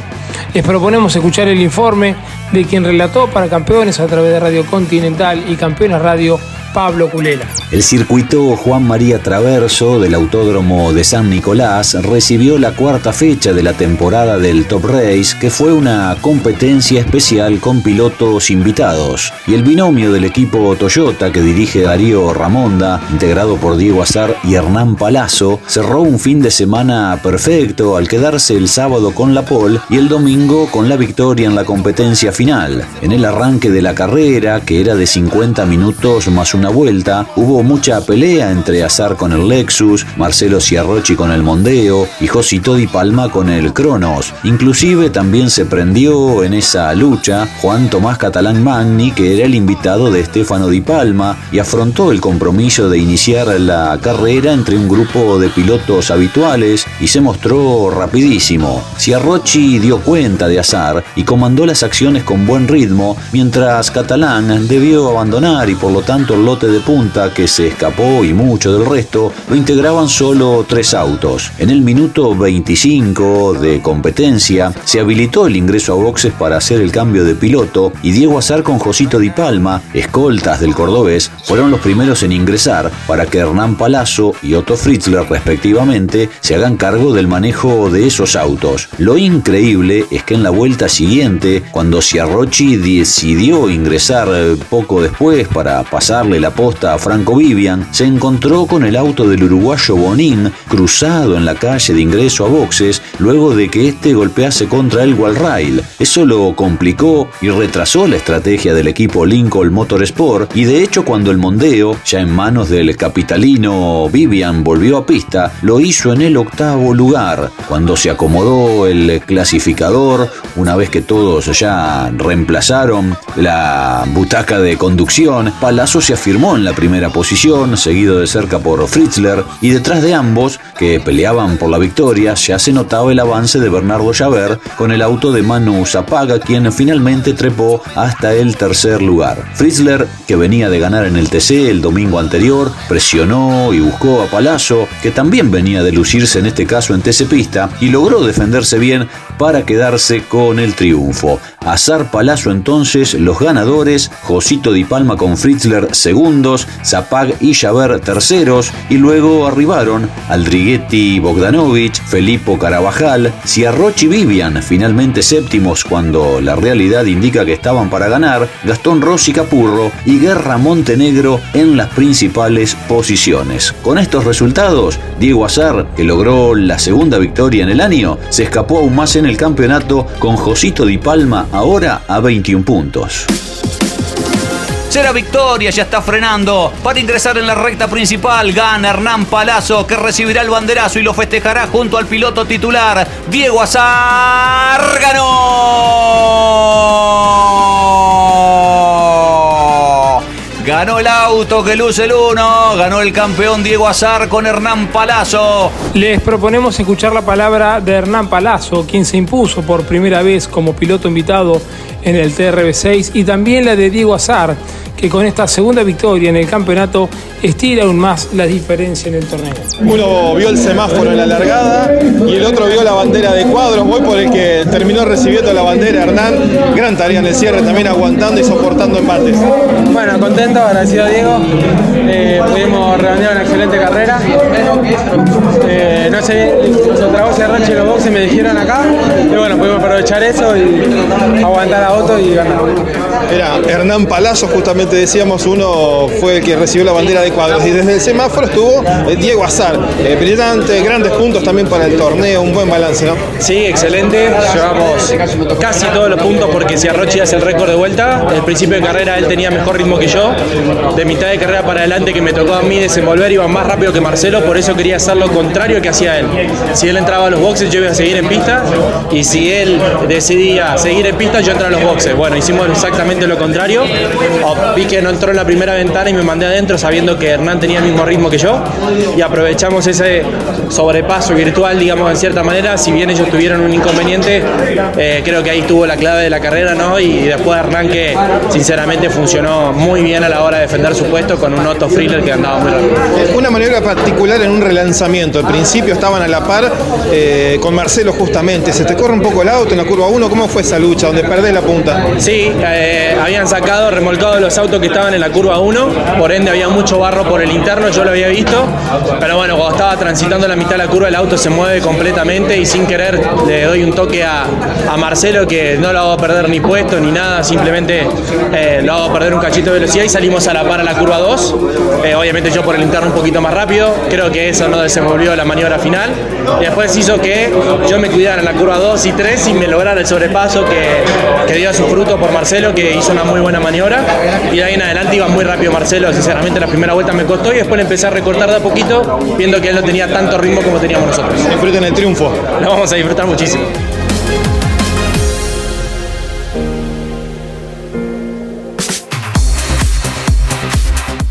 Les proponemos escuchar el informe de quien relató para campeones a través de Radio Continental y Campeones Radio Pablo Culela. El circuito Juan María Traverso del Autódromo de San Nicolás recibió la cuarta fecha de la temporada del Top Race, que fue una competencia especial con pilotos invitados. Y el binomio del equipo Toyota que dirige Darío Ramonda, integrado por Diego Azar y Hernán Palazzo, cerró un fin de semana perfecto al quedarse el sábado con la pole y el domingo con la victoria en la competencia final. En el arranque de la carrera, que era de 50 minutos más una vuelta, hubo mucha pelea entre Azar con el Lexus, Marcelo Ciarrochi con el Mondeo y Josito Di Palma con el Cronos. Inclusive también se prendió en esa lucha Juan Tomás Catalán Magni, que era el invitado de Stefano Di Palma, y afrontó el compromiso de iniciar la carrera entre un grupo de pilotos habituales y se mostró rapidísimo. Ciarrochi dio cuenta de Azar y comandó las acciones con buen ritmo, mientras Catalán debió abandonar y por lo tanto el de punta que se escapó y mucho del resto lo integraban solo tres autos. En el minuto 25 de competencia se habilitó el ingreso a boxes para hacer el cambio de piloto y Diego Azar con Josito Di Palma, escoltas del cordobés, fueron los primeros en ingresar para que Hernán Palazzo y Otto Fritzler respectivamente se hagan cargo del manejo de esos autos. Lo increíble es que en la vuelta siguiente, cuando Ciarrochi decidió ingresar poco después para pasarle la posta a Franco Vivian, se encontró con el auto del uruguayo Bonín cruzado en la calle de ingreso a boxes luego de que este golpease contra el Walrail. Eso lo complicó y retrasó la estrategia del equipo Lincoln Motorsport y de hecho cuando el mondeo, ya en manos del capitalino Vivian, volvió a pista, lo hizo en el octavo lugar. Cuando se acomodó el clasificador, una vez que todos ya reemplazaron la butaca de conducción, Palazzo se afirmó en la primera posición, seguido de cerca por Fritzler, y detrás de ambos, que peleaban por la victoria, ya se notaba el avance de Bernardo Javert con el auto de Manu Zapaga, quien finalmente trepó hasta el tercer lugar. Fritzler, que venía de ganar en el TC el domingo anterior, presionó y buscó a Palazzo, que también venía de lucirse en este caso en TC Pista, y logró defenderse bien para quedarse con el triunfo. Azar Palazzo entonces los ganadores, Josito Di Palma con Fritzler segundos, Zapag y Javert terceros, y luego arribaron Aldriguetti Bogdanovich, Felipo Carabajal, Ciarrochi Vivian finalmente séptimos cuando la realidad indica que estaban para ganar, Gastón Rossi Capurro y Guerra Montenegro en las principales posiciones. Con estos resultados, Diego Azar, que logró la segunda victoria en el año, se escapó aún más en el campeonato con Josito Di Palma ahora a 21 puntos. Será victoria, ya está frenando. Para ingresar en la recta principal, gana Hernán Palazzo, que recibirá el banderazo y lo festejará junto al piloto titular, Diego Azar. ¡Ganó! Ganó el auto que luce el 1, ganó el campeón Diego Azar con Hernán Palazzo. Les proponemos escuchar la palabra de Hernán Palazzo, quien se impuso por primera vez como piloto invitado en el TRB6, y también la de Diego Azar, que con esta segunda victoria en el campeonato estira aún más la diferencia en el torneo. Uno vio el semáforo en la largada y el otro vio la bandera de cuadros. Voy por el que terminó recibiendo la bandera Hernán. Gran tarea en el cierre, también aguantando y soportando embates. Bueno, contento, agradecido a Diego. Eh, pudimos redondear una excelente carrera. Eh, no sé, los trabajos de Rancho y los boxes me dijeron acá. Y bueno, pudimos aprovechar eso y aguantar a Otto y ganar. Era Hernán Palazzo, justamente decíamos, uno fue el que recibió la bandera de cuadros. Y desde el semáforo estuvo eh, Diego Azar. Eh, brillante, grandes puntos también para el torneo, un buen balance, ¿no? Sí, excelente. Llevamos casi todos los puntos porque si Arrochi hace el récord de vuelta. El principio de carrera él tenía mejor ritmo que yo. De mitad de carrera para adelante que me tocó a mí desenvolver iba más rápido que Marcelo, por eso quería hacer lo contrario que hacía él. Si él entraba a los boxes, yo iba a seguir en pista. Y si él decidía seguir en pista, yo entraba a los boxes. Bueno, hicimos exactamente lo contrario. Vi que no entró en la primera ventana y me mandé adentro sabiendo que Hernán tenía el mismo ritmo que yo. Y aprovechamos ese sobrepaso virtual, digamos, en cierta manera. Si bien ellos tuvieron un inconveniente, eh, creo que ahí estuvo la clave de la carrera, ¿no? Y después Hernán que sinceramente funcionó muy bien a la hora de defender su puesto con un Otto Friller que andaba muy rápido. Una maniobra particular en un relanzamiento. Al principio estaban a la par eh, con Marcelo justamente. ¿Se te corre un poco el auto en la curva 1? ¿Cómo fue esa lucha donde perdés la punta? Sí, eh, habían sacado, remolcado los autos que estaban en la curva 1, por ende había mucho barro por el interno, yo lo había visto, pero bueno, cuando estaba transitando la mitad de la curva el auto se mueve completamente y sin querer le doy un toque a, a Marcelo que no lo hago perder ni puesto ni nada, simplemente eh, lo hago perder un cachito de velocidad y salimos a la par a la curva 2, Eh, obviamente yo por el interno un poquito más rápido, creo que eso no desenvolvió la maniobra final. Y después hizo que yo me cuidara en la curva 2 y 3 y me lograra el sobrepaso que, que dio su fruto por Marcelo hizo una muy buena maniobra y de ahí en adelante iba muy rápido Marcelo, sinceramente la primera vuelta me costó y después le empecé a recortar de a poquito viendo que él no tenía tanto ritmo como teníamos nosotros. Disfruten el triunfo. Lo vamos a disfrutar muchísimo.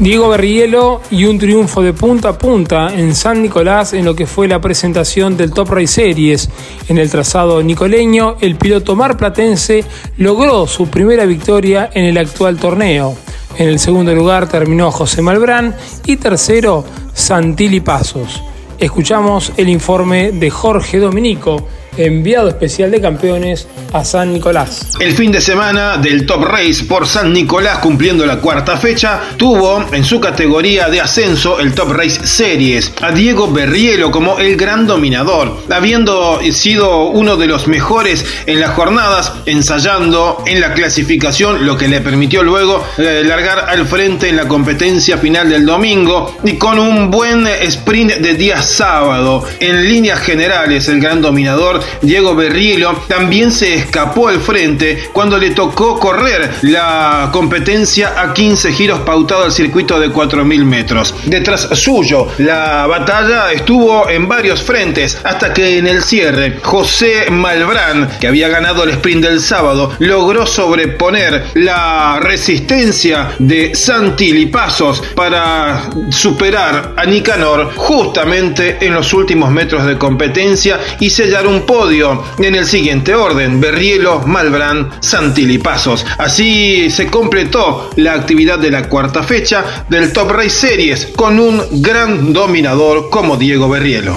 Diego Berrielo y un triunfo de punta a punta en San Nicolás en lo que fue la presentación del Top Race Series. En el trazado nicoleño, el piloto marplatense logró su primera victoria en el actual torneo. En el segundo lugar terminó José Malbrán y tercero Santilli Pasos. Escuchamos el informe de Jorge Dominico, enviado especial de campeones a San Nicolás. El fin de semana del Top Race por San Nicolás cumpliendo la cuarta fecha, tuvo en su categoría de ascenso el Top Race Series a Diego Berrielo como el gran dominador, habiendo sido uno de los mejores en las jornadas, ensayando en la clasificación, lo que le permitió luego eh, largar al frente en la competencia final del domingo y con un buen sprint de día sábado. En líneas generales, el gran dominador Diego Berrielo también se escapó al frente cuando le tocó correr la competencia a 15 giros pautado al circuito de 4.000 metros. Detrás suyo, la batalla estuvo en varios frentes hasta que en el cierre, José Malbrán, que había ganado el sprint del sábado, logró sobreponer la resistencia de Santilli Pasos para superar a Nicanor justamente en los últimos metros de competencia y sellar un podio en el siguiente orden. Berrielo, Malbrán, Santilli Pasos. Así se completó la actividad de la cuarta fecha del Top Race Series con un gran dominador como Diego Berrielo.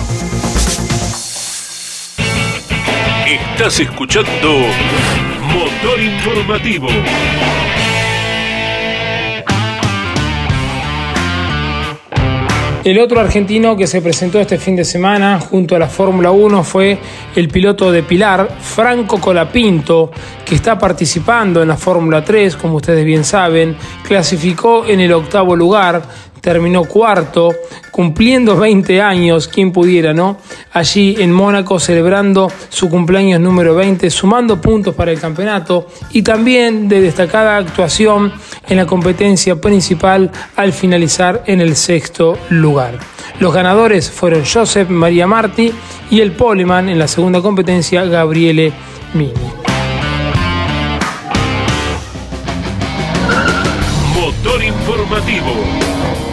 Estás escuchando Motor Informativo. El otro argentino que se presentó este fin de semana junto a la Fórmula 1 fue el piloto de Pilar, Franco Colapinto, que está participando en la Fórmula 3, como ustedes bien saben, clasificó en el octavo lugar, terminó cuarto, cumpliendo 20 años, quien pudiera, ¿no? Allí en Mónaco celebrando su cumpleaños número 20, sumando puntos para el campeonato y también de destacada actuación en la competencia principal al finalizar en el sexto lugar. Los ganadores fueron Joseph María Marti y el poleman en la segunda competencia Gabriele Mini. Motor Informativo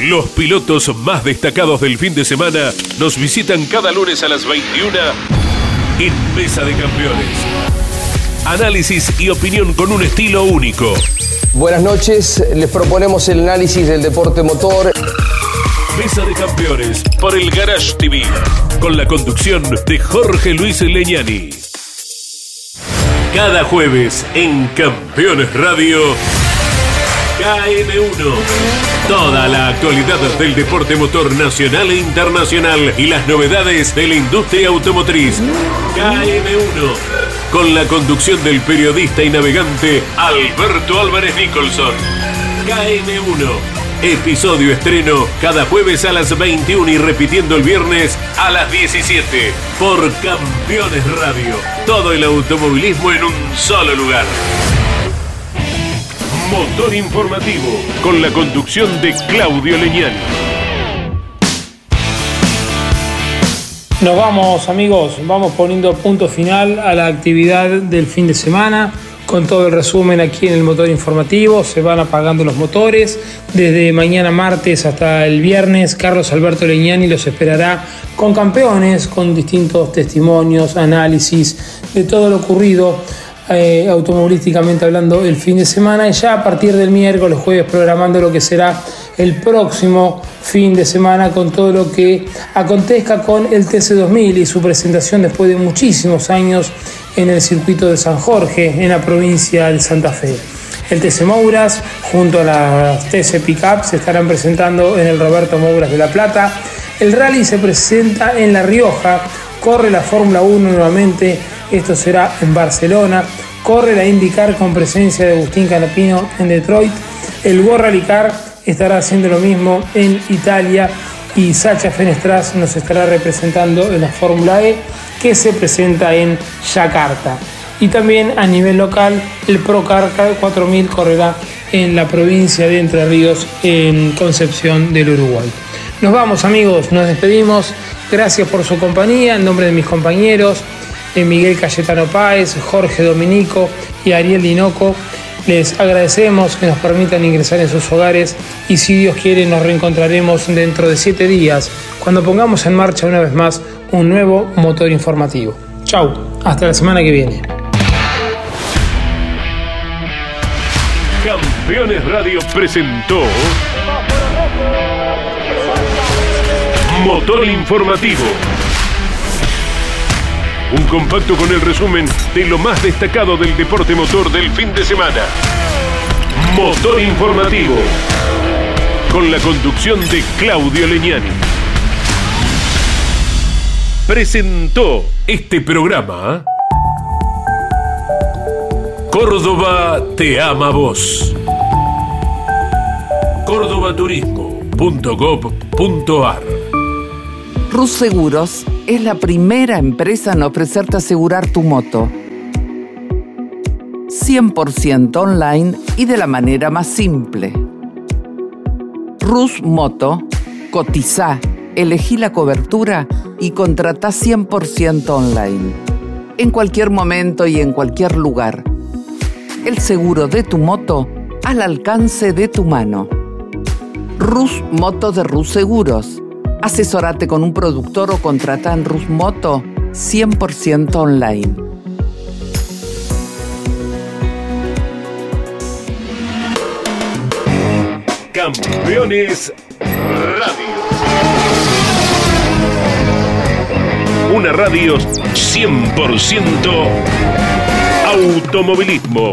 Los pilotos más destacados del fin de semana nos visitan cada lunes a las 21 en Mesa de Campeones. Análisis y opinión con un estilo único. Buenas noches, les proponemos el análisis del deporte motor. Mesa de Campeones por el Garage TV, con la conducción de Jorge Luis Leñani. Cada jueves en Campeones Radio. KM1. Toda la actualidad del deporte motor nacional e internacional y las novedades de la industria automotriz. KM1. Con la conducción del periodista y navegante Alberto Álvarez Nicholson. KM1. Episodio estreno cada jueves a las 21 y repitiendo el viernes a las 17 por Campeones Radio. Todo el automovilismo en un solo lugar. Motor Informativo, con la conducción de Claudio Leñani. Nos vamos amigos, vamos poniendo punto final a la actividad del fin de semana con todo el resumen aquí en el motor informativo. Se van apagando los motores. Desde mañana martes hasta el viernes, Carlos Alberto Leñani los esperará con campeones, con distintos testimonios, análisis de todo lo ocurrido eh, automovilísticamente hablando el fin de semana y ya a partir del miércoles, jueves, programando lo que será el próximo fin de semana con todo lo que acontezca con el TC2000 y su presentación después de muchísimos años en el circuito de San Jorge, en la provincia de Santa Fe. El TC Mouras junto a las TC Pickup se estarán presentando en el Roberto Mouras de La Plata. El rally se presenta en La Rioja, corre la Fórmula 1 nuevamente, esto será en Barcelona, corre la IndyCar con presencia de Agustín Canapino en Detroit, el World Rally Car estará haciendo lo mismo en Italia y Sacha Fenestras nos estará representando en la Fórmula E que se presenta en Yakarta. Y también a nivel local el Procar 4000 correrá en la provincia de Entre Ríos, en Concepción del Uruguay. Nos vamos amigos, nos despedimos. Gracias por su compañía en nombre de mis compañeros, Miguel Cayetano Páez, Jorge Dominico y Ariel Dinoco. Les agradecemos que nos permitan ingresar en sus hogares y si Dios quiere nos reencontraremos dentro de siete días cuando pongamos en marcha una vez más un nuevo motor informativo. Chau, hasta la semana que viene. Campeones Radio presentó Motor Informativo. Un compacto con el resumen de lo más destacado del deporte motor del fin de semana. Motor Informativo. Con la conducción de Claudio Leñani. Presentó este programa. Córdoba te ama vos. Cordobaturismo.gov.ar Rus Seguros es la primera empresa en ofrecerte asegurar tu moto. 100% online y de la manera más simple. Rus Moto, cotiza, elegí la cobertura y contrata 100% online. En cualquier momento y en cualquier lugar. El seguro de tu moto al alcance de tu mano. Rus Moto de Rus Seguros. Asesorate con un productor o contrata en Rus Moto 100% online. Campeones Radio. Una radio 100% automovilismo.